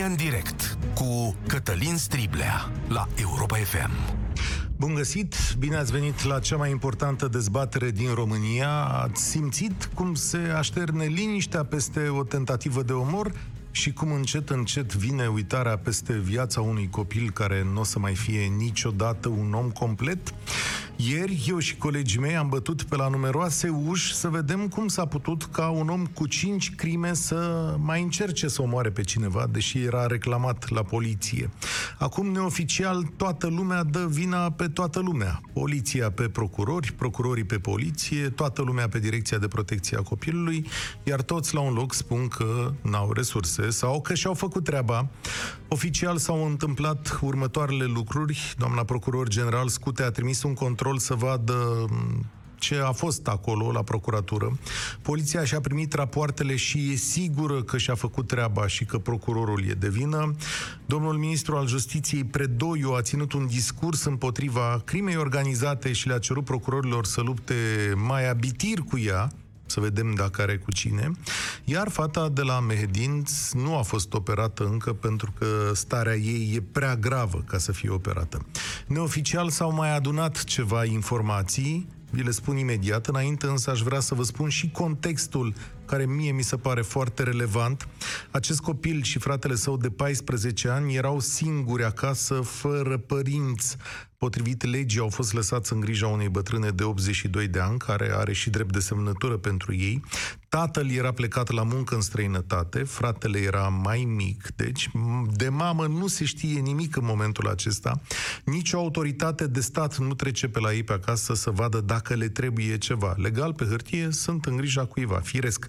România în direct cu Cătălin Striblea la Europa FM. Bun găsit, bine ați venit la cea mai importantă dezbatere din România. Ați simțit cum se așterne liniștea peste o tentativă de omor și cum încet, încet vine uitarea peste viața unui copil care nu o să mai fie niciodată un om complet? Ieri, eu și colegii mei am bătut pe la numeroase uși să vedem cum s-a putut ca un om cu cinci crime să mai încerce să omoare pe cineva, deși era reclamat la poliție. Acum, neoficial, toată lumea dă vina pe toată lumea. Poliția pe procurori, procurorii pe poliție, toată lumea pe Direcția de Protecție a Copilului, iar toți la un loc spun că n-au resurse sau că și-au făcut treaba. Oficial s-au întâmplat următoarele lucruri. Doamna procuror general Scute a trimis un control control să vadă ce a fost acolo la procuratură. Poliția și-a primit rapoartele și e sigură că și-a făcut treaba și că procurorul e de vină. Domnul ministru al Justiției Predoiu a ținut un discurs împotriva crimei organizate și le-a cerut procurorilor să lupte mai abitir cu ea, să vedem dacă are cu cine. Iar fata de la Mehedin nu a fost operată încă pentru că starea ei e prea gravă ca să fie operată. Neoficial s-au mai adunat ceva informații vi le spun imediat, înainte însă aș vrea să vă spun și contextul care mie mi se pare foarte relevant. Acest copil și fratele său de 14 ani erau singuri acasă, fără părinți. Potrivit legii, au fost lăsați în grija unei bătrâne de 82 de ani, care are și drept de semnătură pentru ei. Tatăl era plecat la muncă în străinătate, fratele era mai mic, deci de mamă nu se știe nimic în momentul acesta. Nici o autoritate de stat nu trece pe la ei pe acasă să vadă dacă le trebuie ceva. Legal, pe hârtie, sunt în grija cuiva, firesc.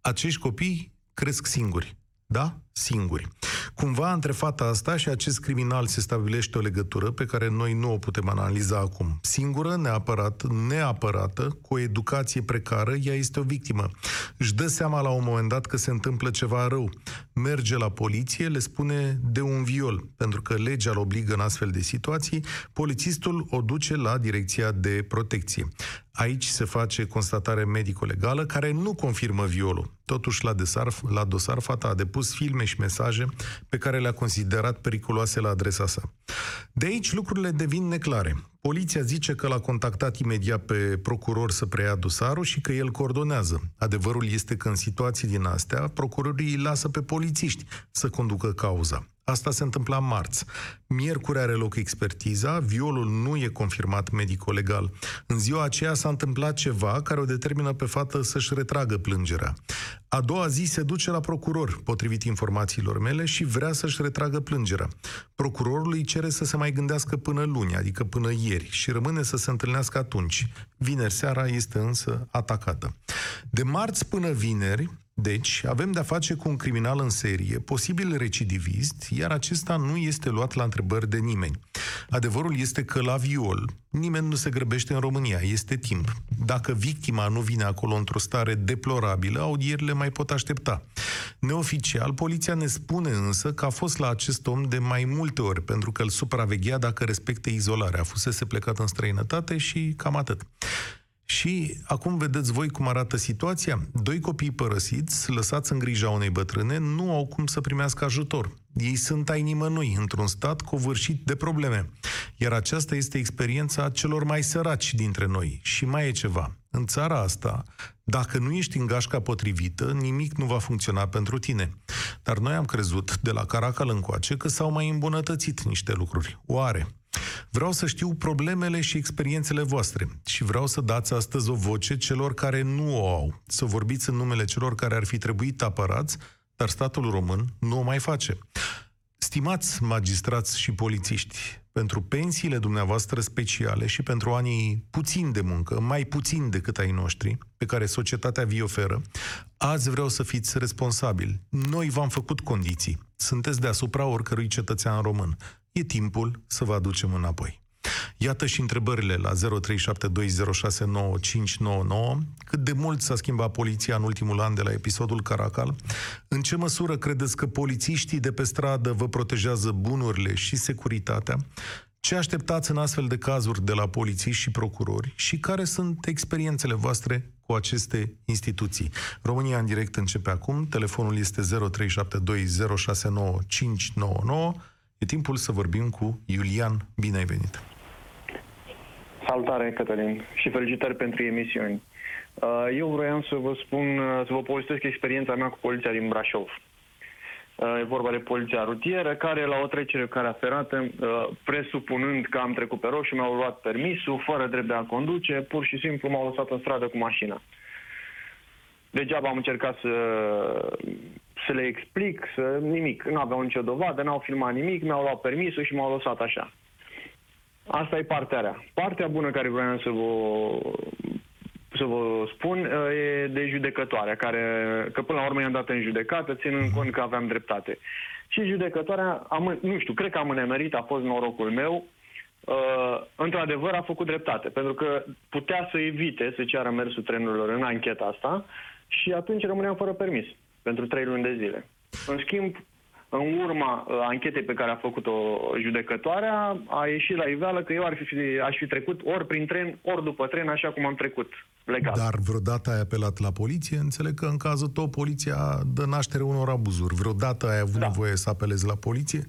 Acești copii cresc singuri. Da? Singuri. Cumva, între fata asta și acest criminal se stabilește o legătură pe care noi nu o putem analiza acum. Singură, neapărat, neapărată, cu o educație precară, ea este o victimă. Își dă seama la un moment dat că se întâmplă ceva rău. Merge la poliție, le spune de un viol, pentru că legea îl obligă în astfel de situații, polițistul o duce la direcția de protecție. Aici se face constatare medico-legală care nu confirmă violul. Totuși, la, desar, la dosar, fata a depus filme și mesaje pe care le-a considerat periculoase la adresa sa. De aici lucrurile devin neclare. Poliția zice că l-a contactat imediat pe procuror să preia dosarul și că el coordonează. Adevărul este că în situații din astea, procurorii îi lasă pe polițiști să conducă cauza. Asta se întâmpla marți. Miercuri are loc expertiza, violul nu e confirmat medico-legal. În ziua aceea s-a întâmplat ceva care o determină pe fată să-și retragă plângerea. A doua zi se duce la procuror, potrivit informațiilor mele, și vrea să-și retragă plângerea. Procurorul îi cere să se mai gândească până luni, adică până ieri, și rămâne să se întâlnească atunci. Vineri seara este însă atacată. De marți până vineri, deci, avem de-a face cu un criminal în serie, posibil recidivist, iar acesta nu este luat la întrebări de nimeni. Adevărul este că la viol nimeni nu se grăbește în România, este timp. Dacă victima nu vine acolo într-o stare deplorabilă, audierile mai pot aștepta. Neoficial, poliția ne spune însă că a fost la acest om de mai multe ori, pentru că îl supraveghea dacă respecte izolarea. Fusese plecat în străinătate și cam atât. Și acum vedeți voi cum arată situația. Doi copii părăsiți, lăsați în grija unei bătrâne, nu au cum să primească ajutor. Ei sunt ai nimănui, într-un stat covârșit de probleme. Iar aceasta este experiența celor mai săraci dintre noi. Și mai e ceva. În țara asta, dacă nu ești în gașca potrivită, nimic nu va funcționa pentru tine. Dar noi am crezut, de la Caracal încoace, că s-au mai îmbunătățit niște lucruri. Oare? Vreau să știu problemele și experiențele voastre și vreau să dați astăzi o voce celor care nu o au, să vorbiți în numele celor care ar fi trebuit apărați, dar statul român nu o mai face. Stimați magistrați și polițiști, pentru pensiile dumneavoastră speciale și pentru anii puțin de muncă, mai puțin decât ai noștri, pe care societatea vi oferă, azi vreau să fiți responsabili. Noi v-am făcut condiții. Sunteți deasupra oricărui cetățean român. E timpul să vă aducem înapoi. Iată și întrebările la 0372069599. Cât de mult s-a schimbat poliția în ultimul an de la episodul Caracal? În ce măsură credeți că polițiștii de pe stradă vă protejează bunurile și securitatea? Ce așteptați în astfel de cazuri de la poliții și procurori și care sunt experiențele voastre cu aceste instituții? România în direct începe acum, telefonul este 0372069599. E timpul să vorbim cu Iulian. Bine ai venit! Salutare, Cătălin, și felicitări pentru emisiuni. Uh, eu vroiam să vă spun, uh, să vă povestesc experiența mea cu poliția din Brașov. Uh, e vorba de poliția rutieră, care la o trecere care ferată, presupunând că am trecut pe roșu, mi-au luat permisul, fără drept de a conduce, pur și simplu m-au lăsat în stradă cu mașina. Degeaba am încercat să, să le explic, să nimic. Nu aveau nicio dovadă, n-au filmat nimic, mi-au luat permisul și m-au lăsat așa. Asta e partea rea. Partea bună care vreau să vă, să vă spun e de judecătoarea, care, că până la urmă i-am dat în judecată, ținând cont că aveam dreptate. Și judecătoarea, am, nu știu, cred că am înemerit, a fost norocul meu, uh, într-adevăr a făcut dreptate, pentru că putea să evite să ceară mersul trenurilor în ancheta asta și atunci rămâneam fără permis pentru trei luni de zile. În schimb, în urma uh, anchetei pe care a făcut-o judecătoarea, a ieșit la iveală că eu ar fi, aș fi trecut ori prin tren, ori după tren, așa cum am trecut legal. Dar vreodată ai apelat la poliție? Înțeleg că în cazul tău poliția dă naștere unor abuzuri. Vreodată ai avut da. nevoie să apelezi la poliție?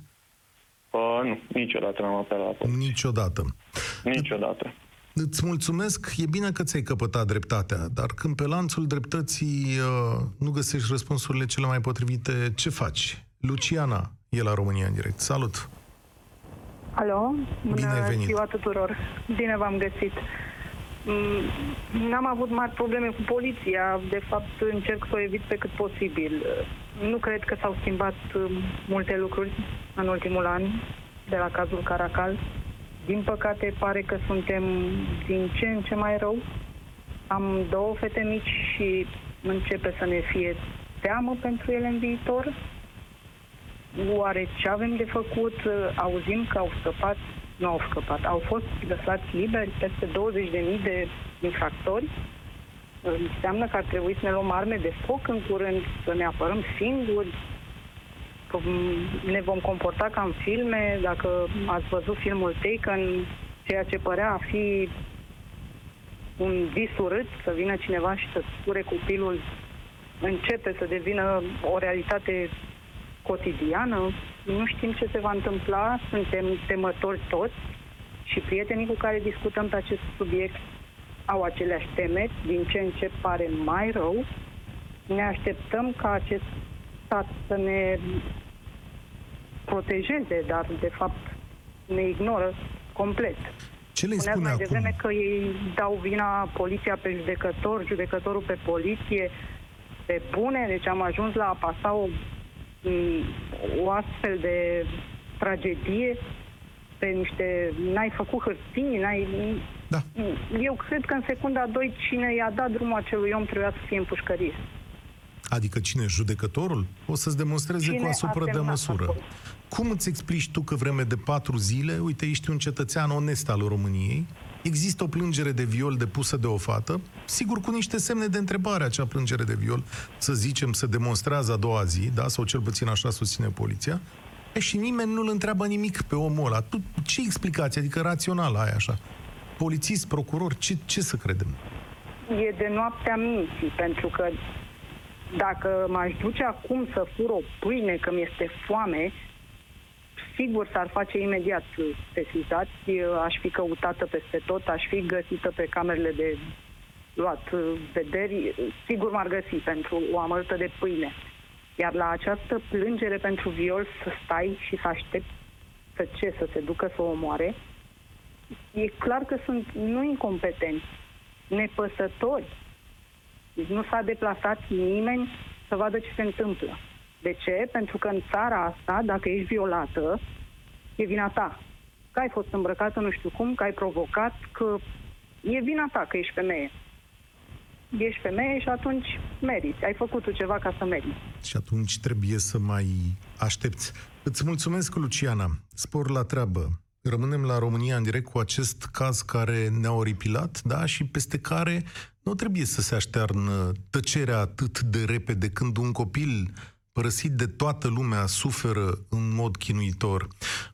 Uh, nu, niciodată n-am apelat la poliție. Niciodată. Niciodată. Îți mulțumesc, e bine că ți-ai căpătat dreptatea, dar când pe lanțul dreptății uh, nu găsești răspunsurile cele mai potrivite, ce faci? Luciana e la România în direct. Salut! Alo, bună Bine ai venit. ziua tuturor. Bine v-am găsit. Mm, n-am avut mari probleme cu poliția, de fapt încerc să o evit pe cât posibil. Nu cred că s-au schimbat um, multe lucruri în ultimul an de la cazul Caracal. Din păcate pare că suntem din ce în ce mai rău. Am două fete mici și începe să ne fie teamă pentru ele în viitor oare ce avem de făcut? Auzim că au scăpat, nu au scăpat, au fost lăsați liberi peste 20.000 de infractori. Înseamnă că ar trebui să ne luăm arme de foc în curând, să ne apărăm singuri, că ne vom comporta ca în filme. Dacă ați văzut filmul Taken, ceea ce părea a fi un vis urât, să vină cineva și să spure copilul, începe să devină o realitate cotidiană, nu știm ce se va întâmpla, suntem temători toți și prietenii cu care discutăm pe acest subiect au aceleași temeri, din ce în ce pare mai rău. Ne așteptăm ca acest stat să ne protejeze, dar de fapt ne ignoră complet. Ce le spune mai acum? devreme că ei dau vina poliția pe judecător, judecătorul pe poliție, pe bune, deci am ajuns la a pasa o o astfel de tragedie pe niște... N-ai făcut hârtii, n-ai... Da. Eu cred că în secunda 2 cine i-a dat drumul acelui om trebuia să fie în pușcărie. Adică cine? Judecătorul? O să-ți demonstreze Cine cu asupra de măsură. acolo? Cum îți explici tu că vreme de patru zile, uite, ești un cetățean onest al României, există o plângere de viol depusă de o fată, sigur cu niște semne de întrebare acea plângere de viol, să zicem, se demonstrează a doua zi, da, sau cel puțin așa susține poliția, e, și nimeni nu-l întreabă nimic pe omul ăla. Tu, ce explicație, adică rațională ai așa? Polițist, procuror, ce, ce să credem? E de noaptea minții, pentru că dacă m-aș duce acum să fur o pâine că mi-este foame, sigur s-ar face imediat sesizați, aș fi căutată peste tot, aș fi găsită pe camerele de luat vederi, sigur m-ar găsi pentru o amărâtă de pâine. Iar la această plângere pentru viol să stai și să aștepți să ce, să se ducă să o omoare, e clar că sunt nu incompetenți, nepăsători. Deci nu s-a deplasat nimeni să vadă ce se întâmplă. De ce? Pentru că în țara asta, dacă ești violată, e vina ta. Că ai fost îmbrăcată nu știu cum, că ai provocat, că e vina ta că ești femeie. Ești femeie și atunci meriți. Ai făcut tu ceva ca să meriți. Și atunci trebuie să mai aștepți. Îți mulțumesc, Luciana. Spor la treabă. Rămânem la România în direct cu acest caz care ne-a oripilat, da, și peste care nu trebuie să se aștearnă tăcerea atât de repede când un copil părăsit de toată lumea, suferă în mod chinuitor.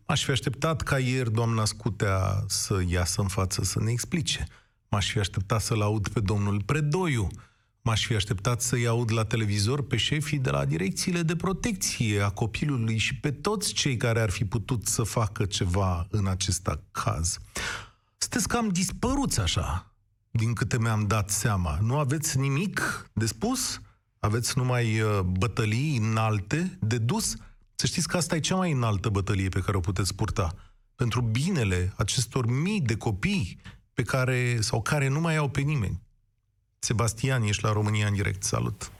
M-aș fi așteptat ca ieri doamna Scutea să iasă în față să ne explice. M-aș fi așteptat să-l aud pe domnul Predoiu. M-aș fi așteptat să-i aud la televizor pe șefii de la direcțiile de protecție a copilului și pe toți cei care ar fi putut să facă ceva în acest caz. Sunteți cam dispăruți așa, din câte mi-am dat seama. Nu aveți nimic de spus? Aveți numai uh, bătălii înalte de dus? Să știți că asta e cea mai înaltă bătălie pe care o puteți purta. Pentru binele acestor mii de copii pe care, sau care nu mai au pe nimeni. Sebastian, ești la România în direct. Salut!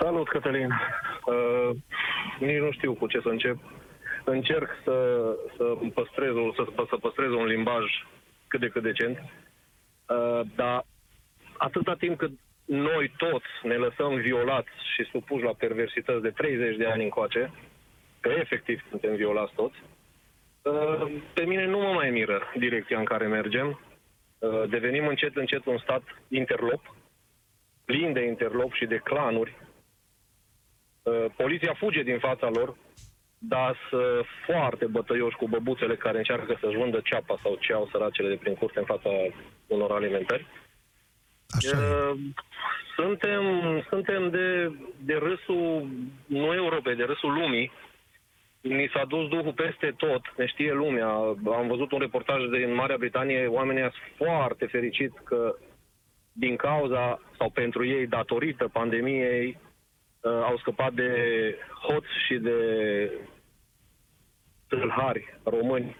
Salut, Cătălin! Uh, nici nu știu cu ce să încep. Încerc să, să, păstrez, să, să păstrez un limbaj cât de cât decent, uh, dar atâta timp cât noi toți ne lăsăm violați și supuși la perversități de 30 de ani încoace, că efectiv suntem violați toți, uh, pe mine nu mă mai miră direcția în care mergem. Uh, devenim încet, încet un stat interlop, plin de interlop și de clanuri. Uh, poliția fuge din fața lor, dar sunt foarte bătăioși cu băbuțele care încearcă să-și vândă ceapa sau ce au săracele de prin curte în fața unor alimentări. Așa Uh, suntem, suntem de, de râsul, nu Europei, de râsul lumii. Ni s-a dus duhul peste tot, ne știe lumea. Am văzut un reportaj din Marea Britanie, oamenii sunt foarte fericiți că din cauza sau pentru ei, datorită pandemiei, uh, au scăpat de hoți și de tâlhari români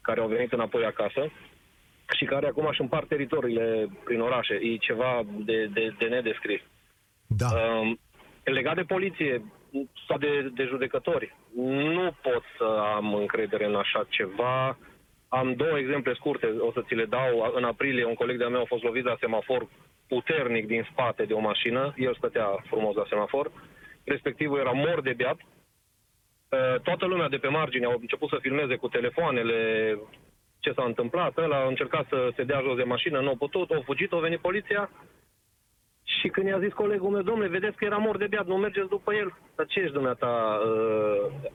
care au venit înapoi acasă și care acum își împart teritoriile prin orașe. E ceva de, de, de nedescris. Da. Um, legat de poliție sau de, de judecători, nu pot să am încredere în așa ceva. Am două exemple scurte, o să ți le dau. În aprilie, un coleg de-a meu a fost lovit la semafor puternic din spate de o mașină. El stătea frumos la semafor. Respectivul era mor de beat. Uh, Toată lumea de pe margine au început să filmeze cu telefoanele ce s-a întâmplat. Ăla a încercat să se dea jos de mașină, nu a putut, a fugit, a venit poliția. Și când i-a zis colegul meu, domnule, vedeți că era mor de beat, nu mergeți după el. Dar ce ești dumneata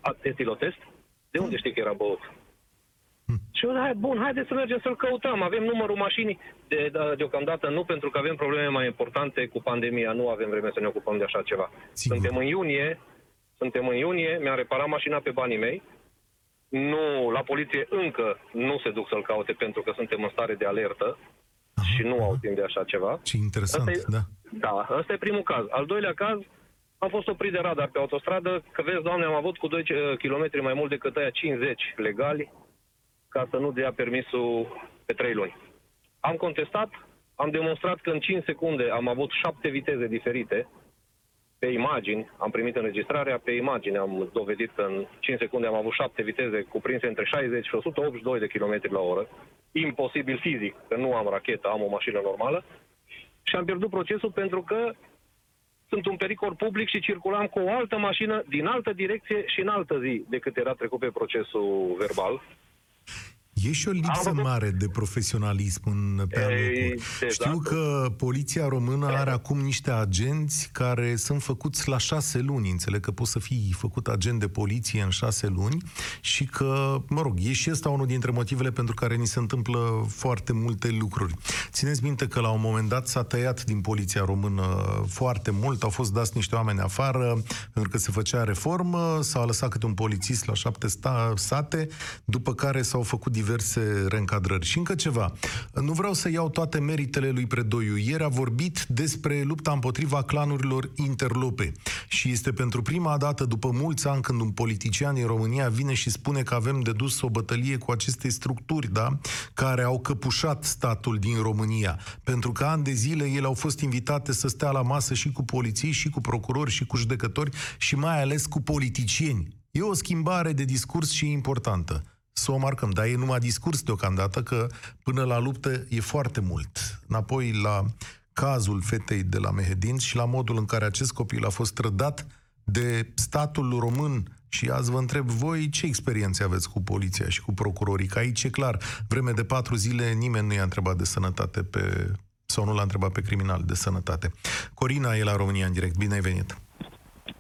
uh, etilotest? De unde știi că era băut? Și eu, hai, bun, haideți să mergem să-l căutăm. Avem numărul mașinii de, de, deocamdată, nu pentru că avem probleme mai importante cu pandemia, nu avem vreme să ne ocupăm de așa ceva. Sigur. Suntem în iunie, suntem în iunie, mi-am reparat mașina pe banii mei, nu, la poliție încă nu se duc să-l caute pentru că suntem în stare de alertă Aha, și nu aha. au timp de așa ceva. Ce interesant, Asta e- da. Da, ăsta e primul caz. Al doilea caz, am fost oprit de radar pe autostradă, că vezi, doamne, am avut cu 2 km mai mult decât aia 50 legali, ca să nu dea permisul pe 3 luni. Am contestat, am demonstrat că în 5 secunde am avut 7 viteze diferite, pe imagini, am primit înregistrarea, pe imagini am dovedit că în 5 secunde am avut 7 viteze cuprinse între 60 și 182 de km la oră. Imposibil fizic, că nu am rachetă, am o mașină normală. Și am pierdut procesul pentru că sunt un pericol public și circulam cu o altă mașină din altă direcție și în altă zi decât era trecut pe procesul verbal. E și o lipsă văzut- mare de profesionalism în pe Ei, amicuri. exact. Știu că poliția română are acum niște agenți care sunt făcuți la șase luni. Înțeleg că poți să fii făcut agent de poliție în șase luni și că, mă rog, e și ăsta unul dintre motivele pentru care ni se întâmplă foarte multe lucruri. Țineți minte că la un moment dat s-a tăiat din poliția română foarte mult, au fost dați niște oameni afară pentru că se făcea reformă, s-a lăsat câte un polițist la șapte sta- sate, după care s-au făcut diverse reîncadrări. Și încă ceva, nu vreau să iau toate meritele lui Predoiu. Ieri a vorbit despre lupta împotriva clanurilor interlope și este pentru prima dată după mulți ani când un politician în România vine și spune că avem de dus o bătălie cu aceste structuri, da? care au căpușat statul din România. Pentru că ani de zile ele au fost invitate să stea la masă și cu poliții, și cu procurori, și cu judecători, și mai ales cu politicieni. E o schimbare de discurs și e importantă să o marcăm. Dar e numai discurs deocamdată, că până la luptă e foarte mult. Înapoi la cazul fetei de la Mehedin și la modul în care acest copil a fost trădat de statul român și azi vă întreb voi ce experiențe aveți cu poliția și cu procurorii, că aici e clar, vreme de patru zile nimeni nu i-a întrebat de sănătate pe, sau nu l-a întrebat pe criminal de sănătate. Corina e la România în direct, bine ai venit!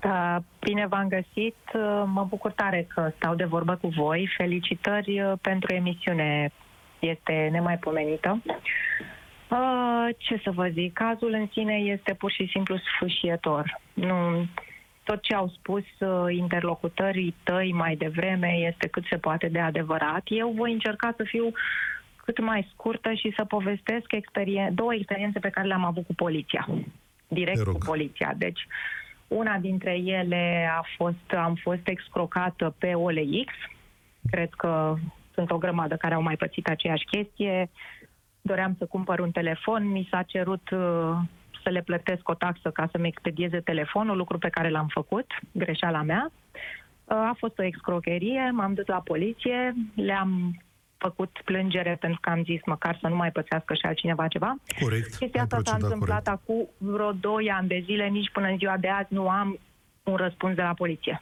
Uh, bine v-am găsit. Uh, mă bucur tare că stau de vorbă cu voi. Felicitări uh, pentru emisiune. Este nemaipomenită. Ce să vă zic, cazul în sine este pur și simplu sfâșietor. Nu, tot ce au spus interlocutării tăi mai devreme este cât se poate de adevărat. Eu voi încerca să fiu cât mai scurtă și să povestesc experien- două experiențe pe care le-am avut cu poliția. Direct cu poliția. Deci, uh, una dintre ele a fost, am fost excrocată pe OLX. Cred că sunt o grămadă care au mai pățit aceeași chestie. Doream să cumpăr un telefon, mi s-a cerut uh, să le plătesc o taxă ca să-mi expedieze telefonul, lucru pe care l-am făcut, greșeala mea. Uh, a fost o excrocherie, m-am dus la poliție, le-am făcut plângere pentru că am zis măcar să nu mai pățească și altcineva ceva. Corect. Chestia asta s-a întâmplat corect. acum vreo 2 ani de zile, nici până în ziua de azi nu am un răspuns de la poliție.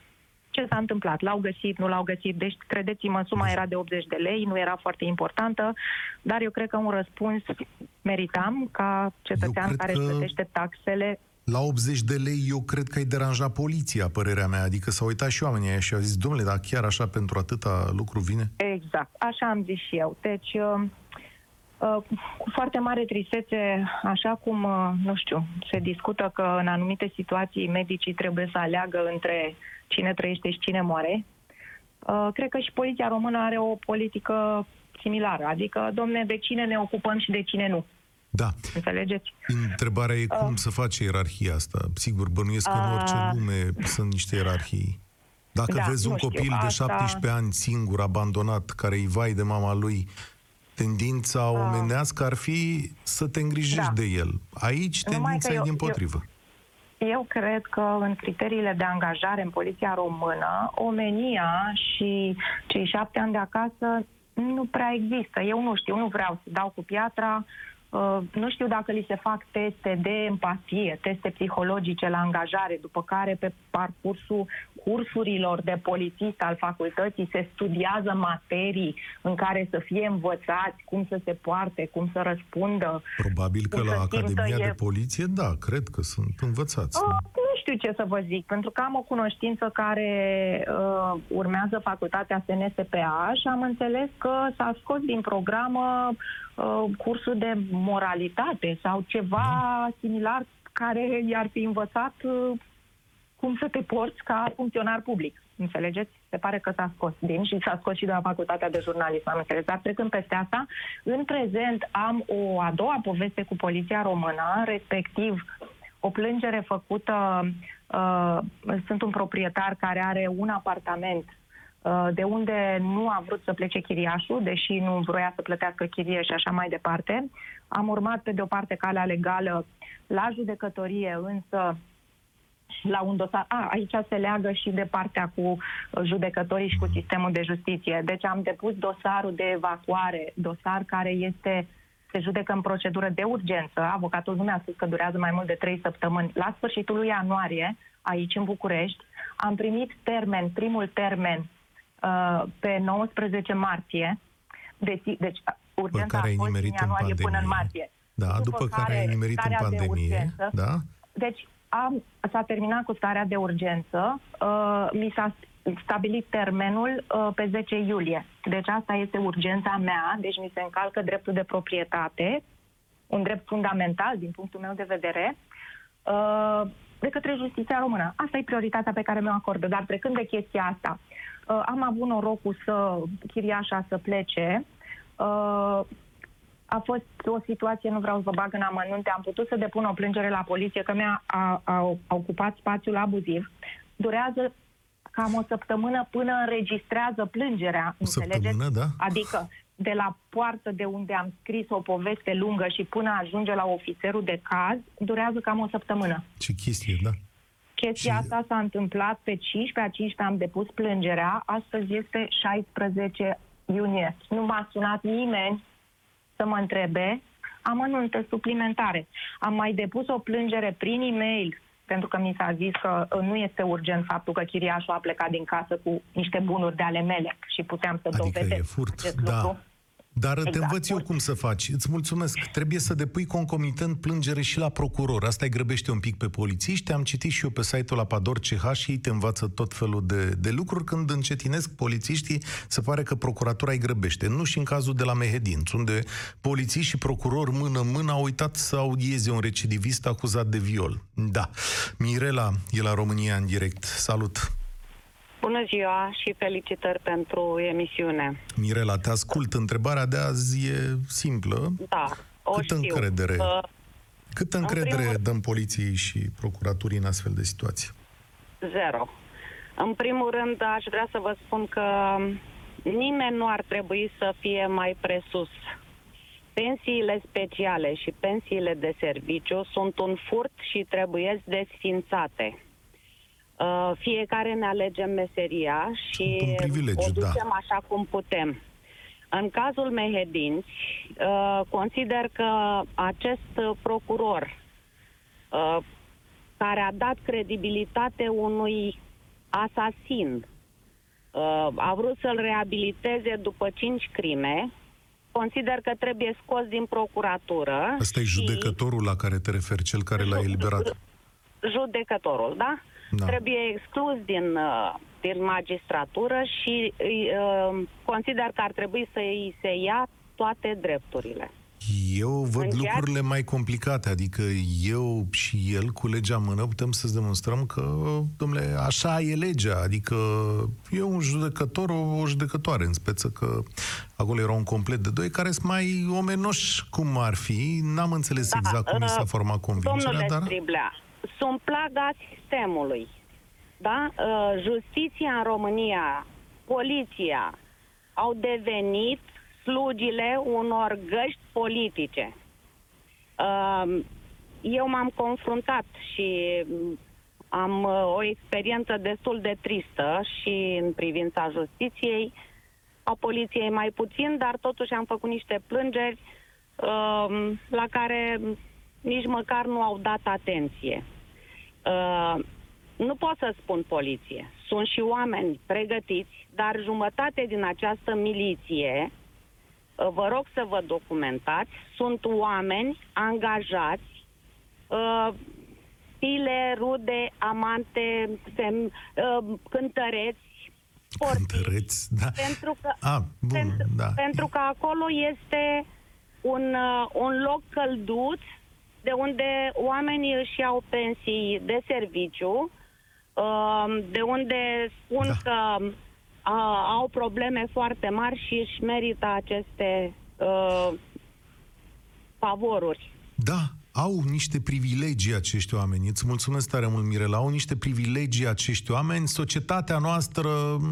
Ce s-a întâmplat? L-au găsit, nu l-au găsit? Deci, credeți-mă, suma era de 80 de lei, nu era foarte importantă, dar eu cred că un răspuns meritam ca cetățean care că... își plătește taxele la 80 de lei eu cred că ai deranjat poliția, părerea mea. Adică s-au uitat și oamenii aia și au zis, domnule, dar chiar așa pentru atâta lucru vine? Exact, așa am zis și eu. Deci, uh, uh, cu foarte mare tristețe, așa cum, uh, nu știu, se discută că în anumite situații medicii trebuie să aleagă între cine trăiește și cine moare, cred că și poliția română are o politică similară. Adică, domne, de cine ne ocupăm și de cine nu. Da. Înțelegeți? Întrebarea e cum uh, să faci ierarhia asta. Sigur, bănuiesc că uh, în orice lume sunt niște ierarhii. Dacă da, vezi un copil știu, de 17 asta... ani singur, abandonat, care îi vai de mama lui, tendința uh, omenească ar fi să te îngrijești da. de el. Aici tendința e din potrivă. Eu, eu cred că în criteriile de angajare în poliția română, omenia și cei șapte ani de acasă nu prea există. Eu nu știu, nu vreau să dau cu piatra, Uh, nu știu dacă li se fac teste de empatie, teste psihologice la angajare, după care pe parcursul cursurilor de polițist al facultății se studiază materii în care să fie învățați cum să se poarte, cum să răspundă. Probabil că la Academia de Poliție, da, cred că sunt învățați. Uh, nu știu ce să vă zic, pentru că am o cunoștință care uh, urmează facultatea SNSPA și am înțeles că s-a scos din programă uh, cursul de moralitate sau ceva da. similar care i-ar fi învățat uh, cum să te porți ca funcționar public. Înțelegeți? Se pare că s-a scos din și s-a scos și de la facultatea de jurnalism, am înțeles. Dar trecând peste asta, în prezent am o a doua poveste cu poliția română, respectiv o plângere făcută, uh, sunt un proprietar care are un apartament uh, de unde nu a vrut să plece chiriașul, deși nu vrea să plătească chirie și așa mai departe. Am urmat pe de o parte calea legală la judecătorie, însă la un dosar. A, aici se leagă și de partea cu judecătorii și cu sistemul de justiție. Deci am depus dosarul de evacuare, dosar care este se judecă în procedură de urgență. Avocatul nu mi-a spus că durează mai mult de trei săptămâni. La sfârșitul lui ianuarie, aici în București, am primit termen, primul termen, uh, pe 19 martie. Deci, deci urgența a fost din ianuarie până în martie. Da, după, după care, care ai nimerit în pandemie. Urgență, da? Deci am, s-a terminat cu starea de urgență, uh, mi s-a stabilit termenul uh, pe 10 iulie. Deci asta este urgența mea, deci mi se încalcă dreptul de proprietate, un drept fundamental din punctul meu de vedere, uh, de către justiția română. Asta e prioritatea pe care mi-o acordă, dar trecând de chestia asta, uh, am avut norocul să chiriașa să plece, uh, a fost o situație, nu vreau să vă bag în amănunte, am putut să depun o plângere la poliție că mi-a a, a, a ocupat spațiul abuziv. Durează cam o săptămână până înregistrează plângerea, o Săptămână, da? Adică de la poartă de unde am scris o poveste lungă și până ajunge la ofițerul de caz, durează cam o săptămână. Ce chestie, da? Chestia și... asta s-a întâmplat pe 15, a 15 am depus plângerea, astăzi este 16 iunie. Nu m-a sunat nimeni să mă întrebe amănunte suplimentare. Am mai depus o plângere prin e-mail pentru că mi s-a zis că uh, nu este urgent faptul că chiriașul a plecat din casă cu niște bunuri de ale mele și puteam să adică dovedesc furt, acest da. lucru. Dar exact. te Exact. învăț eu cum să faci. Îți mulțumesc. Trebuie să depui concomitent plângere și la procuror. Asta îi grăbește un pic pe polițiști. Am citit și eu pe site-ul la Pador CH și ei te învață tot felul de, de lucruri. Când încetinesc polițiștii, se pare că procuratura îi grăbește. Nu și în cazul de la Mehedinț, unde polițiști și procuror mână-mână au uitat să audieze un recidivist acuzat de viol. Da. Mirela e la România în direct. Salut! Bună ziua și felicitări pentru emisiune. Mirela, te ascult. Întrebarea de azi e simplă. Da, o Câtă știu. încredere? Uh, Câtă În încredere primul- dăm poliției și procuraturii în astfel de situații? zero. În primul rând, aș vrea să vă spun că nimeni nu ar trebui să fie mai presus. Pensiile speciale și pensiile de serviciu sunt un furt și trebuie desfințate. Uh, Fiecare ne alegem meseria și Sunt un privilegiu, o da. ducem așa cum putem. În cazul Mehedinți, uh, consider că acest uh, procuror uh, care a dat credibilitate unui asasin, uh, a vrut să-l reabiliteze după cinci crime, consider că trebuie scos din procuratură. Ăsta e și- judecătorul la care te referi, cel care l-a eliberat. judecătorul, da? Da. Trebuie exclus din, uh, din magistratură și uh, consider că ar trebui să îi se ia toate drepturile. Eu văd În ceea- lucrurile mai complicate, adică eu și el cu legea în mână putem să-ți demonstrăm că, domnule, așa e legea, adică e un judecător, o, o judecătoare în speță, că acolo era un complet de doi care sunt mai omenoși cum ar fi, n-am înțeles Da, exact cum i s-a uh, format convingerea, Domnule dar... Striblea, sunt plaga sistemului. Da? Uh, Justiția în România, poliția au devenit slugile unor găști politice. Uh, Eu m-am confruntat și mm, am uh, o experiență destul de tristă și în privința justiției, a poliției mai puțin, dar totuși am făcut niște plângeri uh, la care nici măcar nu au dat atenție. Uh, nu pot să spun poliție. Sunt și oameni pregătiți, dar jumătate din această miliție, uh, vă rog să vă documentați, sunt oameni angajați, uh, file, rude, amante, sem, uh, cântăreți, sportivi. Cântăreți, da. Pentru că, A, bun, pentru, da. pentru că acolo este un, uh, un loc călduț de unde oamenii își iau pensii de serviciu, uh, de unde spun Da. că uh, au probleme foarte mari și își merită aceste uh, favoruri. Da, au niște privilegii acești oameni. Îți mulțumesc tare mult, Mirela. Au niște privilegii acești oameni. Societatea noastră,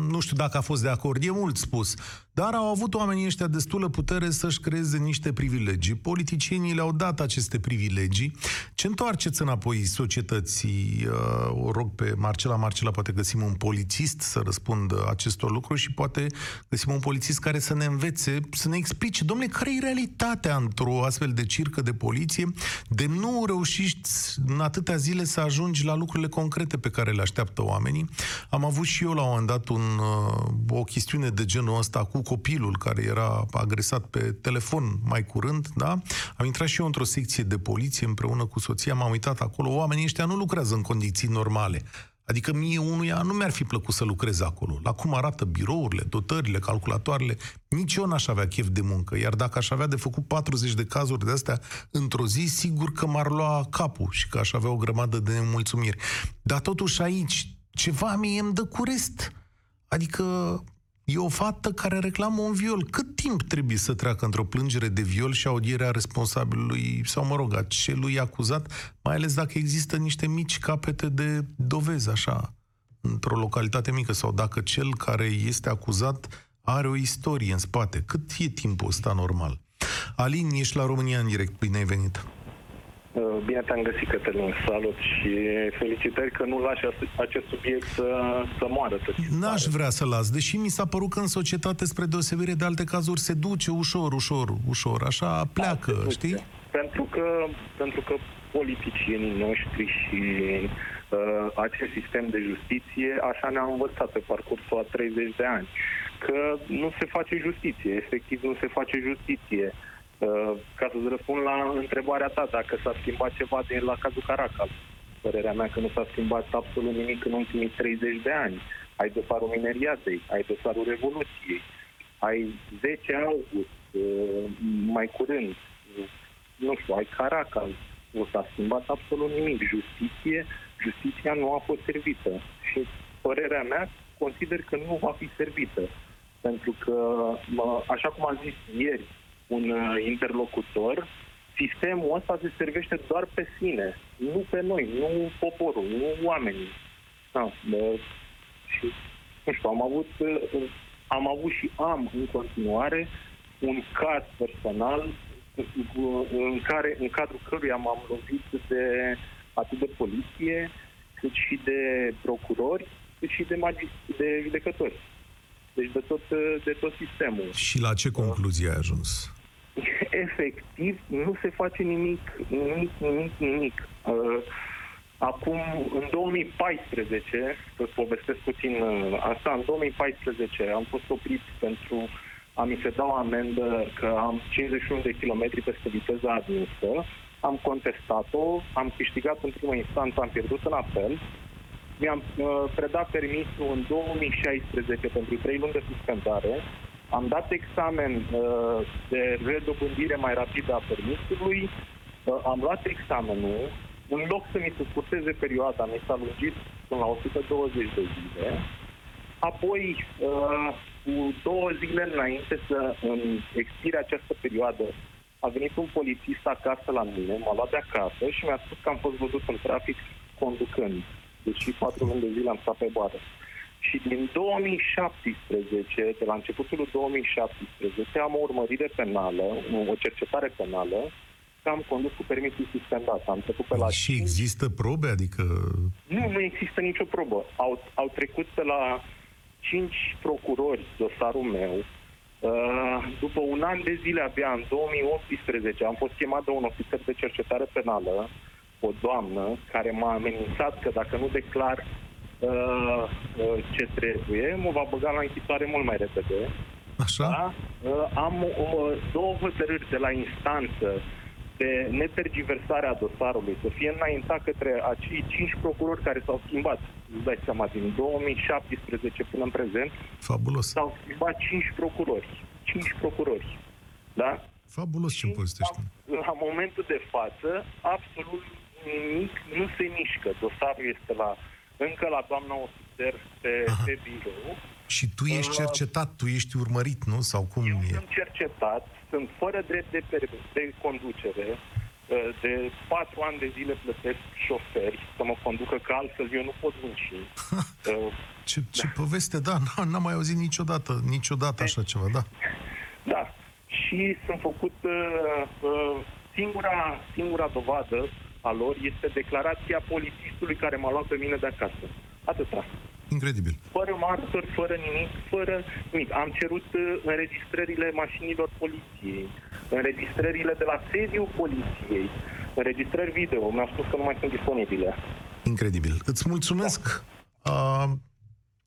nu știu dacă a fost de acord, e mult spus, dar au avut oamenii ăștia destulă putere să-și creeze niște privilegii. Politicienii le-au dat aceste privilegii. Ce întoarceți înapoi societății? Uh, O rog pe Marcela. Marcela, poate găsim un polițist să răspundă acestor lucruri și poate găsim un polițist care să ne învețe, să ne explice, domnule, care e realitatea într-o astfel de circă de poliție, de nu reușiști în atâtea zile să ajungi la lucrurile concrete pe care le așteaptă oamenii. Am avut și eu la un moment dat un, uh, o chestiune de genul ăsta cu copilul care era agresat pe telefon mai curând, da? Am intrat și eu într-o secție de poliție împreună cu soția, m-am uitat acolo, oamenii ăștia nu lucrează în condiții normale. Adică mie unuia nu mi-ar fi plăcut să lucrez acolo. La cum arată birourile, dotările, calculatoarele, nici eu n-aș avea chef de muncă. Iar dacă aș avea de făcut 40 de cazuri de astea într-o zi, sigur că m-ar lua capul și că aș avea o grămadă de nemulțumiri. Dar totuși aici, ceva mie îmi dă cu rest. Adică e o fată care reclamă un viol. Cât timp trebuie să treacă într-o plângere de viol și audierea responsabilului, sau mă rog, a celui acuzat, mai ales dacă există niște mici capete de dovezi, așa, într-o localitate mică, sau dacă cel care este acuzat are o istorie în spate. Cât e timpul ăsta normal? Alin, ești la România în direct. Bine ai venit. Uh, Bine te-am găsit, Cătălin. Salut și felicitări că nu lași as- acest subiect să, să moară. Să ți N-aș pare. vrea să las, deși mi s-a părut că în societate, spre deosebire de alte cazuri, se duce ușor, ușor, ușor, așa pleacă, Se duce. știi? Pentru că, pentru că politicienii noștri și uh, acest sistem de justiție așa ne-au învățat pe parcursul a 30 de ani. că nu se face justiție, efectiv nu se face justiție. Uh, ca să-ți răspund la întrebarea ta, dacă s-a schimbat ceva de la cazul Caracal. Părerea mea că nu s-a schimbat absolut nimic în ultimii 30 de ani. Ai dosarul mineriatei, ai dosarul Revoluției, ai 10 august, uh, mai curând, nu știu, ai Caracal, nu s-a schimbat absolut nimic. Justiție, justiția nu a fost servită. Și părerea mea, consider că nu va fi servită. Pentru că, așa cum am zis ieri, un uh, interlocutor, sistemul ăsta se servește doar pe sine, nu pe noi, nu poporul, nu oamenii. Da, și, nu știu, am avut, uh, am avut și am în continuare un caz personal în, care, în cadrul căruia m-am lovit de atât de poliție, cât și de procurori, cât și de, magist- de judecători. Deci de tot, de tot sistemul. Și la ce concluzie ai ajuns? Efectiv, nu se face nimic, nimic, nimic, nimic. Uh, acum, în 2014, să povestesc puțin uh, asta, în 2014 am fost oprit pentru a mi se da o amendă că am 51 de kilometri peste viteza admisă, am contestat-o, am câștigat în primă instanță, am pierdut în apel, mi-am uh, predat permisul în 2016 pentru 3 luni de suspendare, am dat examen uh, de redobândire mai rapidă a permisului, uh, am luat examenul, în loc să mi se scurteze perioada, mi s-a lungit până la 120 de zile, apoi uh, cu două zile înainte să îmi expire această perioadă, a venit un polițist acasă la mine, m-a luat de acasă și mi-a spus că am fost văzut în trafic conducând. Deci patru luni de zile am stat pe boară. Și din 2017, de la începutul 2017, am o urmărire penală, o cercetare penală, că am condus cu permisul suspendat. Am trecut pe la... Și există probe? Adică... Nu, nu există nicio probă. Au, au trecut pe la cinci procurori dosarul meu. Uh, după un an de zile, abia în 2018, am fost chemat de un ofițer de cercetare penală, o doamnă, care m-a amenințat că dacă nu declar uh, uh, ce trebuie, mă va băga la închisoare mult mai repede. Așa? Da? Am două hotărâri de la instanță de netergiversare a dosarului, să fie înaintat către acei cinci procurori care s-au schimbat, îți dai seama, din 2017 până în prezent, Fabulos. s-au schimbat cinci procurori. Cinci procurori. Da? Fabulos ce povestește. La, la momentul de față, absolut nimic nu se mișcă. Dosarul este la încă la doamna ofițer pe, pe birou. Și tu ești uh, cercetat, tu ești urmărit, nu? Sau cum eu e? sunt cercetat, sunt fără drept de, de conducere, uh, de patru ani de zile plătesc șoferi să mă conducă, că altfel eu nu pot munci. Uh, ce, ce da. poveste, da, n-am mai auzit niciodată, niciodată așa ceva, da. Da, și sunt făcut uh, uh, singura, singura dovadă a lor este declarația polițistului care m-a luat pe mine de acasă. Atâta. Incredibil. Fără martori, fără nimic, fără nimic. Am cerut uh, înregistrările mașinilor poliției, înregistrările de la sediul poliției, înregistrări video. Mi-au spus că nu mai sunt disponibile. Incredibil. Îți mulțumesc. Da. Uh,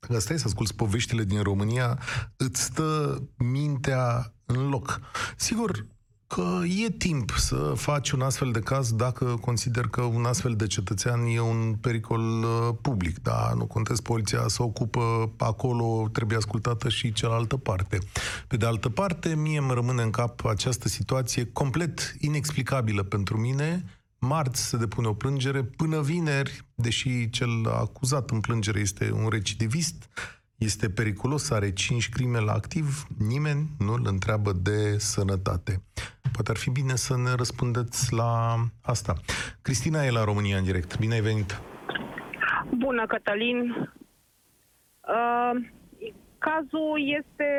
dacă stai să asculti poveștile din România, îți stă mintea în loc. Sigur, că e timp să faci un astfel de caz dacă consider că un astfel de cetățean e un pericol uh, public. Da, nu contest, poliția să ocupă acolo, trebuie ascultată și cealaltă parte. Pe de altă parte, mie îmi rămâne în cap această situație complet inexplicabilă pentru mine. Marți se depune o plângere, până vineri, deși cel acuzat în plângere este un recidivist, este periculos, are 5 crime la activ, nimeni nu îl întreabă de sănătate. Poate ar fi bine să ne răspundeți la asta. Cristina e la România în direct. Bine ai venit! Bună, Cătălin! Uh, cazul este...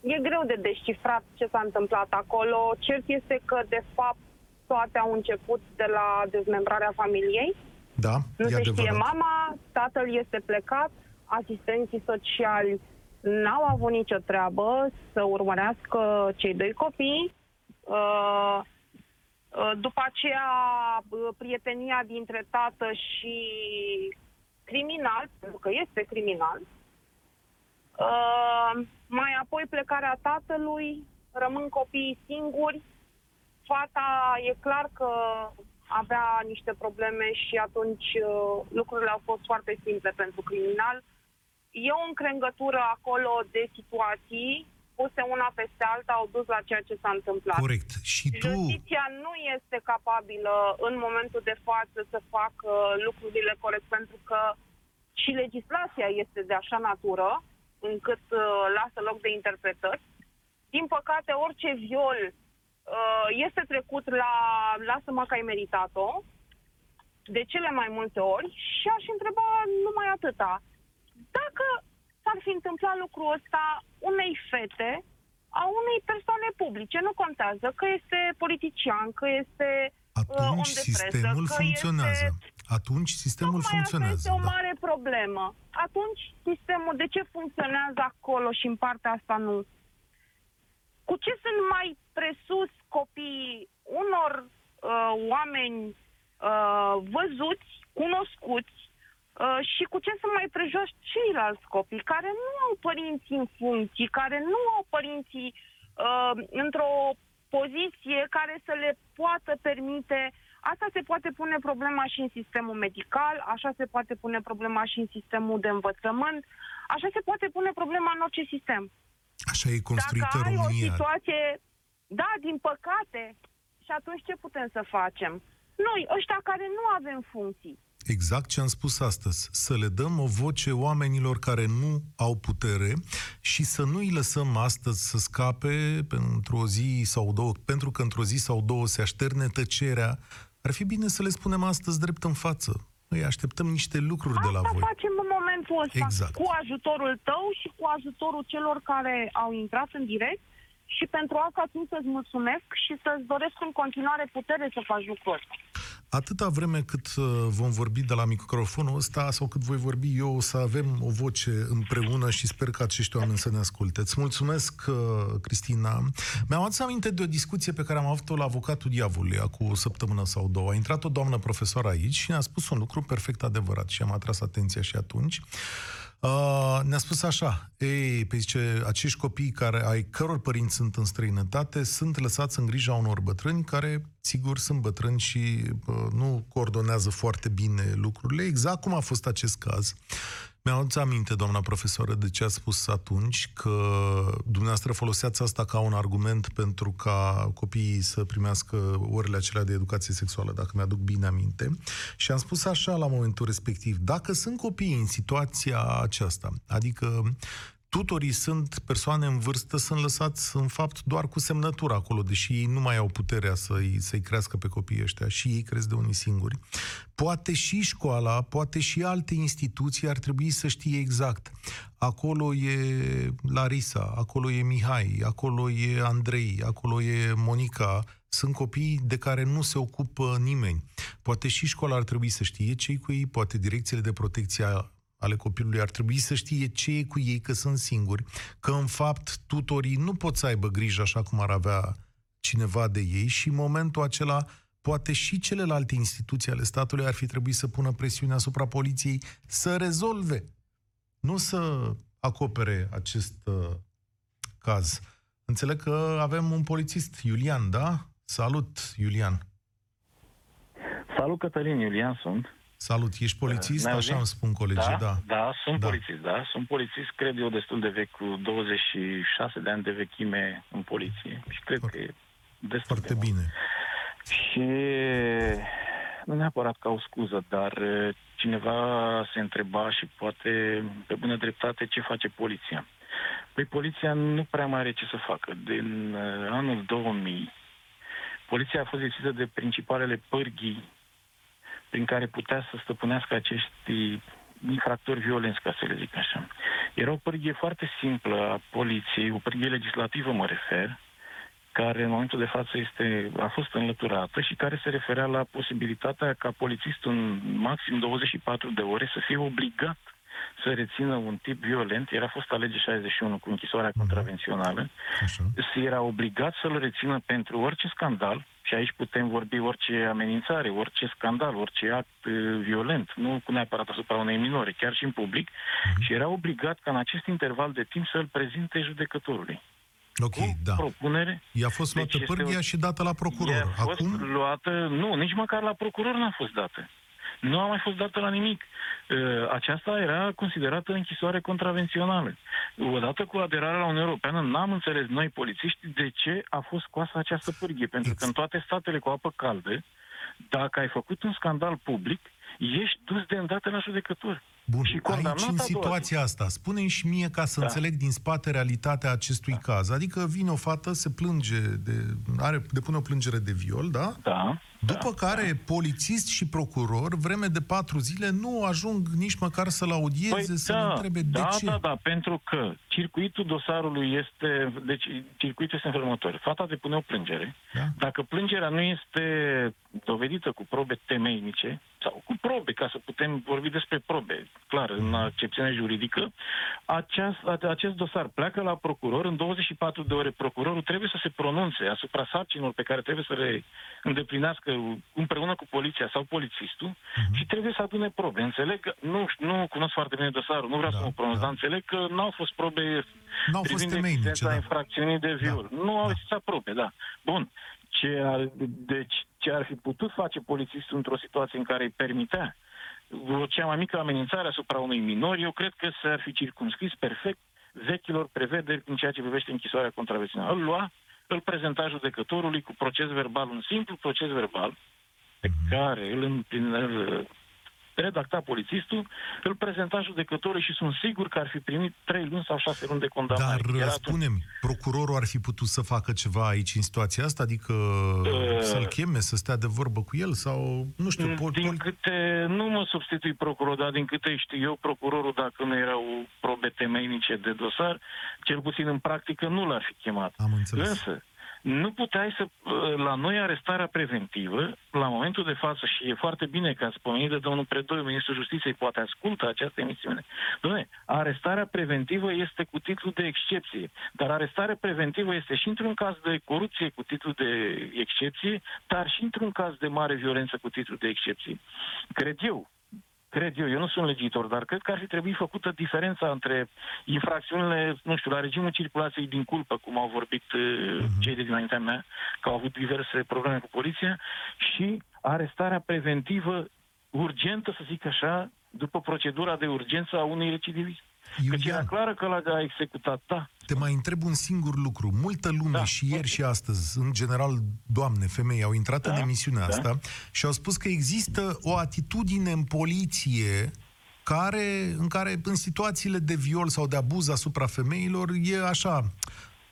E greu de descifrat ce s-a întâmplat acolo. Cert este că, de fapt, toate au început de la dezmembrarea familiei. Da, Nu se adevărat. știe mama, tatăl este plecat, asistenții sociali n-au avut nicio treabă să urmărească cei doi copii. Uh, uh, după aceea, uh, prietenia dintre tată și criminal, pentru că este criminal, Uh, mai apoi plecarea tatălui, rămân copiii singuri. Fata e clar că avea niște probleme și atunci uh, lucrurile au fost foarte simple pentru criminal. E o încrengătură acolo de situații puse una peste alta au dus la ceea ce s-a întâmplat. Corect. Și tu... Justiția nu este capabilă în momentul de față să facă lucrurile corect pentru că și legislația este de așa natură încât uh, lasă loc de interpretări. Din păcate, orice viol uh, este trecut la lasă-mă că ai meritat-o, de cele mai multe ori, și aș întreba numai atâta. Dacă s-ar fi întâmplat lucrul ăsta unei fete, a unei persoane publice, nu contează că este politician, că este uh, Atunci om de sistemul presă, că funcționează. Este... Atunci sistemul Tocmai funcționează. Asta este o da. mare problemă. Atunci sistemul, de ce funcționează acolo și în partea asta nu? Cu ce sunt mai presus copiii unor uh, oameni uh, văzuți, cunoscuți uh, și cu ce sunt mai prejos ceilalți copii care nu au părinții în funcții, care nu au părinții uh, într-o poziție care să le poată permite Asta se poate pune problema și în sistemul medical, așa se poate pune problema și în sistemul de învățământ, așa se poate pune problema în orice sistem. Așa e construită Dacă ai România. o situație, da, din păcate, și atunci ce putem să facem? Noi, ăștia care nu avem funcții, Exact ce am spus astăzi. Să le dăm o voce oamenilor care nu au putere și să nu îi lăsăm astăzi să scape pentru o zi sau două, pentru că într-o zi sau două se așterne tăcerea. Ar fi bine să le spunem astăzi drept în față. Noi așteptăm niște lucruri de la Asta voi. facem în momentul ăsta, Exact. cu ajutorul tău și cu ajutorul celor care au intrat în direct și pentru asta țin să-ți mulțumesc și să-ți doresc în continuare putere să faci lucrul ăsta. Atâta vreme cât uh, vom vorbi de la microfonul ăsta sau cât voi vorbi eu, o să avem o voce împreună și sper că acești oameni să ne asculte. Îți mulțumesc, uh, Cristina. Mi-am adus aminte de o discuție pe care am avut-o la avocatul diavolului acum o săptămână sau două. A intrat o doamnă profesor aici și ne-a spus un lucru perfect adevărat și am atras atenția și atunci. Uh, ne-a spus așa, ei, pe zice, acești copii care, ai căror părinți sunt în străinătate sunt lăsați în grija unor bătrâni care, sigur, sunt bătrâni și uh, nu coordonează foarte bine lucrurile, exact cum a fost acest caz. Mi-am adus aminte, doamna profesoară, de ce a spus atunci că dumneavoastră foloseați asta ca un argument pentru ca copiii să primească orele acelea de educație sexuală, dacă mi-aduc bine aminte. Și am spus așa la momentul respectiv, dacă sunt copii în situația aceasta, adică tutorii sunt persoane în vârstă, sunt lăsați în fapt doar cu semnătura acolo, deși ei nu mai au puterea să-i, să-i crească pe copiii ăștia și ei cresc de unii singuri. Poate și școala, poate și alte instituții ar trebui să știe exact. Acolo e Larisa, acolo e Mihai, acolo e Andrei, acolo e Monica, sunt copii de care nu se ocupă nimeni. Poate și școala ar trebui să știe cei cu ei, poate direcțiile de protecție a ale copilului ar trebui să știe ce e cu ei, că sunt singuri, că în fapt tutorii nu pot să aibă grijă așa cum ar avea cineva de ei și în momentul acela poate și celelalte instituții ale statului ar fi trebuit să pună presiune asupra poliției să rezolve, nu să acopere acest uh, caz. Înțeleg că avem un polițist, Iulian, da? Salut, Iulian! Salut, Cătălin, Iulian sunt. Salut, ești polițist? Ne Așa auzim? îmi spun colegii, da, da. da, sunt Da. polițist, da. Sunt polițist, cred eu, destul de vechi, cu 26 de ani de vechime în poliție. Și cred Foarte- că e destul Foarte de mult. bine. Și nu neapărat ca o scuză, dar eh, cineva se întreba și poate pe bună dreptate ce face poliția. Păi poliția nu prea mai are ce să facă. Din eh, anul 2000, poliția a fost lipsită de principalele pârghii prin care putea să stăpânească acești infractori violenți, ca să le zic așa. Era o pârghie foarte simplă a poliției, o pârghie legislativă mă refer, care în momentul de față este, a fost înlăturată și care se referea la posibilitatea ca polițistul în maxim 24 de ore să fie obligat să rețină un tip violent, era fost lege 61 cu închisoarea contravențională, Așa. se era obligat să-l rețină pentru orice scandal, Și aici putem vorbi orice amenințare, orice scandal, orice act uh, violent, nu cu neapărat asupra unei minore, chiar și în public. Mm-hmm. Și era obligat ca în acest interval de timp să-l prezinte judecătorului. Ok, cu da. propunere. I-a fost luată Deci este pârghia o- și dată la procuror. I-a fost Acum, luată, nu, nici măcar la procuror n-a fost dată. Nu a mai fost dată la nimic. Uh, Aceasta era considerată închisoare contravențională. Odată cu aderarea la Uniunea Europeană, n-am înțeles noi, polițiști, de ce a fost scoasă această pârghie. Pentru că în toate statele cu apă caldă, dacă ai făcut un scandal public, ești dus de îndată la judecător. Bun, și condamnat aici, a în doua zi. situația asta, spune și mie ca să Da. înțeleg din spate realitatea acestui caz. Adică vine o fată, se plânge, de, are, depune o plângere de viol, da? Da. După care polițist și procuror, vreme de patru zile, nu ajung nici măcar să-l audieze, Păi să-l da, întrebe de da, ce. da, da, pentru că circuitul dosarului este, deci circuitul este în felul următor. Fata depune o plângere. Da. Dacă plângerea nu este dovedită cu probe temeinice, sau cu probe, ca să putem vorbi despre probe, clar, în accepțiune juridică, aceast, acest dosar pleacă la procuror, în 24 de ore procurorul trebuie să se pronunțe asupra sarcinilor pe care trebuie să le îndeplinească împreună cu poliția sau polițistul Mhm. și trebuie să adune probe. Înțeleg că, nu, nu cunosc foarte bine dosarul, nu vreau Da, să mă pronunț, da. dar înțeleg că n-au fost probe N-au fost privind temeinice, existența da. infracțiunii de viol. Da, Nu au da. existat probe, da. Bun. Ce ar, deci, ce ar fi putut face polițistul într-o situație în care îi permitea o cea mai mică amenințare asupra unui minor, eu cred că s-ar fi circumscris perfect vechilor prevederi în ceea ce privește închisoarea contravențională. Îl lua, îl prezenta judecătorului cu proces verbal, un simplu proces verbal, pe care îl, împline- îl redacta polițistul, îl prezenta judecătorului și sunt sigur că ar fi primit trei luni sau șase luni de condamnare. Dar Era spune-mi, procurorul ar fi putut să facă ceva aici în situația asta? Adică Uh. să-l cheme, să stea de vorbă cu el? Sau, nu știu, pol- din pol- câte, nu mă substitui procuror, dar din câte știu eu, procurorul, dacă nu erau probe temeinice de dosar, cel puțin în practică nu l-ar fi chemat. am înțeles. Însă, nu puteai să... La noi arestarea preventivă, la momentul de față, și e foarte bine că ați pomenit de domnul Predoiu, Ministrul Justiției, poate ascultă această emisiune. Dom'le, arestarea preventivă este cu titlu de excepție, dar arestarea preventivă este și într-un caz de corupție cu titlu de excepție, dar și într-un caz de mare violență cu titlu de excepție. Cred eu, cred eu, eu nu sunt legitor, dar cred că ar fi trebuit făcută diferența între infracțiunile, nu știu, la regimul circulației din culpă, cum au vorbit uh, cei de dinaintea mea, că au avut diverse probleme cu poliția, și arestarea preventivă urgentă, să zic așa, după procedura de urgență a unui recidivist. Căci era Iulian, clară că l-a executat, da. te mai întreb un singur lucru. Multă lume Da, și ieri ok. și astăzi, în general, doamne, femei, au intrat Da, în emisiunea da. asta și au spus că există o atitudine în poliție care, în care în situațiile de viol sau de abuz asupra femeilor e așa,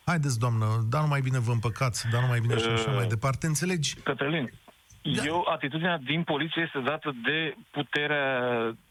haideți doamnă, dar nu mai bine vă împăcați, dar nu mai bine și așa Uh, mai departe, înțelegi? Cătălin, Da. eu, atitudinea din poliție este dată de puterea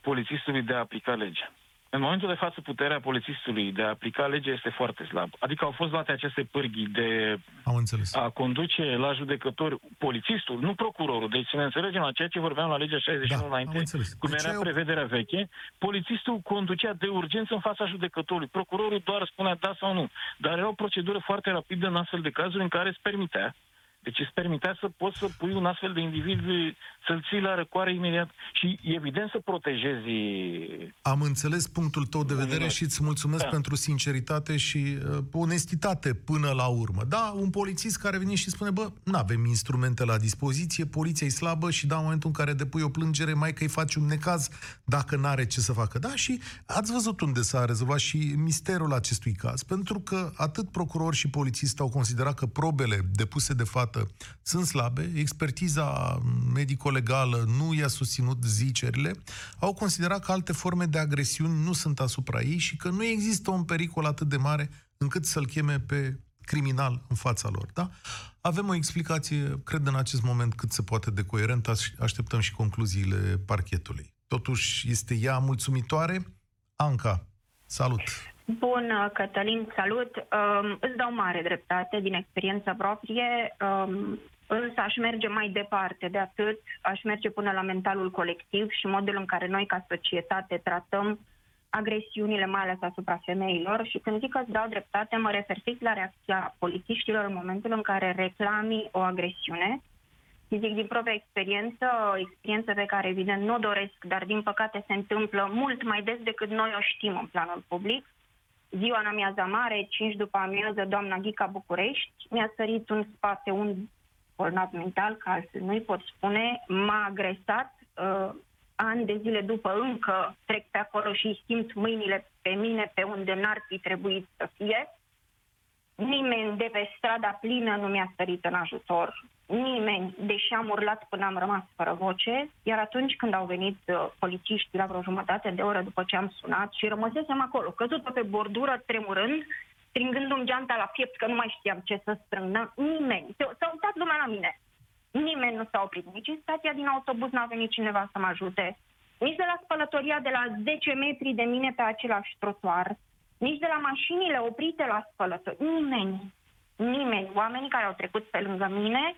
polițistului de a aplica legea. În momentul de față, puterea polițistului de a aplica legea este foarte slabă. Adică au fost luate aceste pârghii de Am înțeles. a conduce la judecători polițistul, nu procurorul. Deci să ne înțelegem la ceea ce vorbeam la legea 61 Da, am înainte, înțeles. cum Deci era ai o- prevederea veche, polițistul conducea de urgență în fața judecătorului. Procurorul doar spunea da sau nu. Dar era o procedură foarte rapidă în astfel de cazuri în care îți permitea deci îți permitea să poți să pui un astfel de individ, să-l ții la răcoare imediat și, evident, să protejezi Am înțeles punctul tău de vedere Minunat. și îți mulțumesc Da. pentru sinceritate și uh, onestitate până la urmă. Da, un polițist care vine și spune, bă, nu avem instrumente la dispoziție, poliția e slabă și da, în momentul în care depui o plângere, mai că îi faci un necaz dacă n-are ce să facă. Da, și ați văzut unde s-a rezolvat și misterul acestui caz. Pentru că atât procuror și polițist au considerat că probele depuse de fată sunt slabe, expertiza medico-legală nu i-a susținut zicerile, au considerat că alte forme de agresiuni nu sunt asupra ei și că nu există un pericol atât de mare încât să-l cheme pe criminal în fața lor. Da? Avem o explicație, cred, în acest moment cât se poate de coerentă. Aș- Așteptăm și concluziile parchetului. Totuși, este ea mulțumitoare? Anca, salut! Bun, Cătălin, salut. Um, îți dau mare dreptate din experiență proprie, um, însă aș merge mai departe de atât, aș merge până la mentalul colectiv și modul în care noi ca societate tratăm agresiunile, mai ales asupra femeilor și când zic că îți dau dreptate, mă refer fix la reacția polițiștilor în momentul în care reclami o agresiune zic din propria experiență, o experiență pe care evident nu o doresc, dar din păcate se întâmplă mult mai des decât noi o știm în planul public. Ziua în amiaza mare, 5 după amiază, doamna Ghica București, mi-a sărit în spate un bolnav mental, ca altfel nu-i pot spune, m-a agresat, uh, ani de zile după încă trec pe acolo și simt mâinile pe mine pe unde n-ar fi trebuit să fie. Nimeni de pe strada plină nu mi-a sărit în ajutor, nimeni, deși am urlat până am rămas fără voce, iar atunci când au venit uh, polițiștii la vreo jumătate de oră după ce am sunat și rămăsesem acolo, căzută pe bordură, tremurând, stringându-mi geanta la piept că nu mai știam ce să strâng, nimeni, s-a uitat lumea la mine. Nimeni nu s-a oprit, nici în stația din autobuz n-a venit cineva să mă ajute, nici de la spălătoria de la 10 metri de mine pe același trotuar, nici de la mașinile oprite la spălătorie. Nimeni, nimeni, oamenii care au trecut pe lângă mine,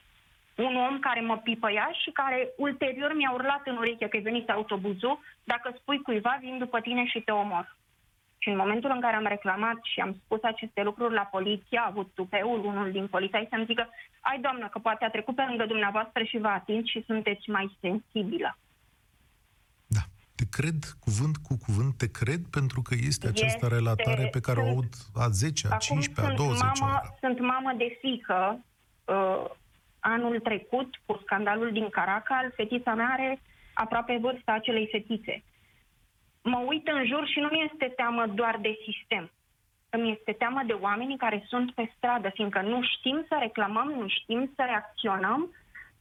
un om care mă pipăia și care ulterior mi-a urlat în ureche că e venit autobuzul, dacă spui cuiva, vin după tine și te omor. Și în momentul în care am reclamat și am spus aceste lucruri la poliție, a avut tupeul unul din polițai să-mi zică ai doamnă, că poate a trecut pe lângă dumneavoastră și v-a atins și sunteți mai sensibilă. Da, te cred cuvânt cu cuvânt, te cred pentru că este această este, relatare pe care o aud a 10, a 15, a 20 mamă, oră. Sunt mamă de fică. Uh, anul trecut, cu scandalul din Caracal, fetița mea are aproape vârsta acelei fetițe mă uit în jur și nu mi este teamă doar de sistem. Îmi este teamă de oamenii care sunt pe stradă, fiindcă nu știm să reclamăm, nu știm să reacționăm,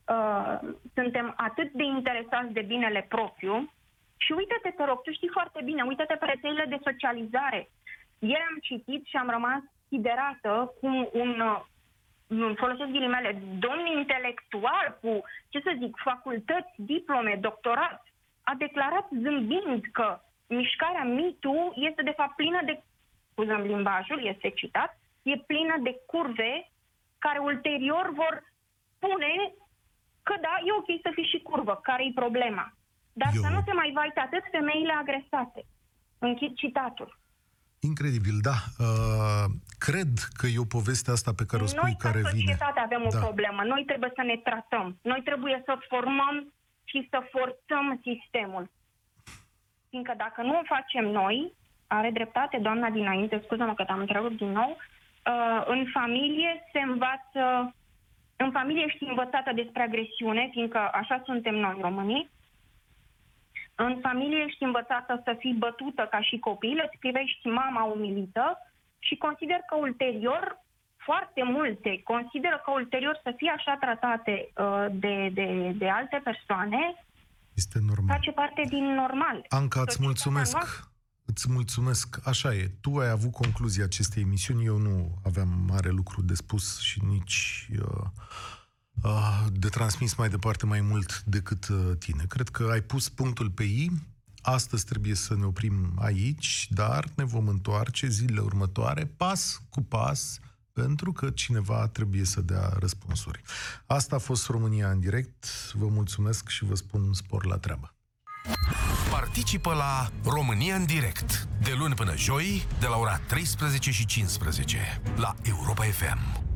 uh, suntem atât de interesați de binele propriu și uite-te, te rog, tu știi foarte bine, uite-te pe rețelele de socializare. Ieri am citit și am rămas siderată cum un, uh, folosesc ghilimele, domn intelectual cu, ce să zic, facultăți, diplome, doctorat, a declarat zâmbind că mișcarea MeToo este de fapt plină de, scuzăm limbajul, este citat, e plină de curve care ulterior vor spune că da, e ok să fii și curvă, care e problema. Dar Eu... să nu se mai vaite atât femeile agresate. Închid citatul. Incredibil, da. Uh, cred că e o poveste asta pe care o spui Noi, care vine. Noi, ca societate, avem da. o problemă. Noi trebuie să ne tratăm. Noi trebuie să formăm și să forțăm sistemul. Fiindcă dacă nu o facem noi, are dreptate doamna dinainte, scuză-mă că te-am întrerupt din nou, uh, în familie se învață, în familie ești învățată despre agresiune, fiindcă așa suntem noi românii, în familie ești învățată să fii bătută ca și copil, îți privești mama umilită și consider că ulterior, foarte multe consideră că ulterior să fie așa tratate uh, de, de, de alte persoane este normal. Face parte din normal. Anca, îți mulțumesc. Noastră. Îți mulțumesc. Așa e. Tu ai avut concluzia acestei emisiuni. Eu nu aveam mare lucru de spus și nici uh, uh, de transmis mai departe mai mult decât uh, tine. Cred că ai pus punctul pe I. Astăzi trebuie să ne oprim aici, dar ne vom întoarce zilele următoare, pas cu pas, pentru că cineva trebuie să dea răspunsuri. Asta a fost România în direct. Vă mulțumesc și vă spun spor la treabă. Participă la România în direct, de luni până joi, de la ora 13 și 15, la Europa FM.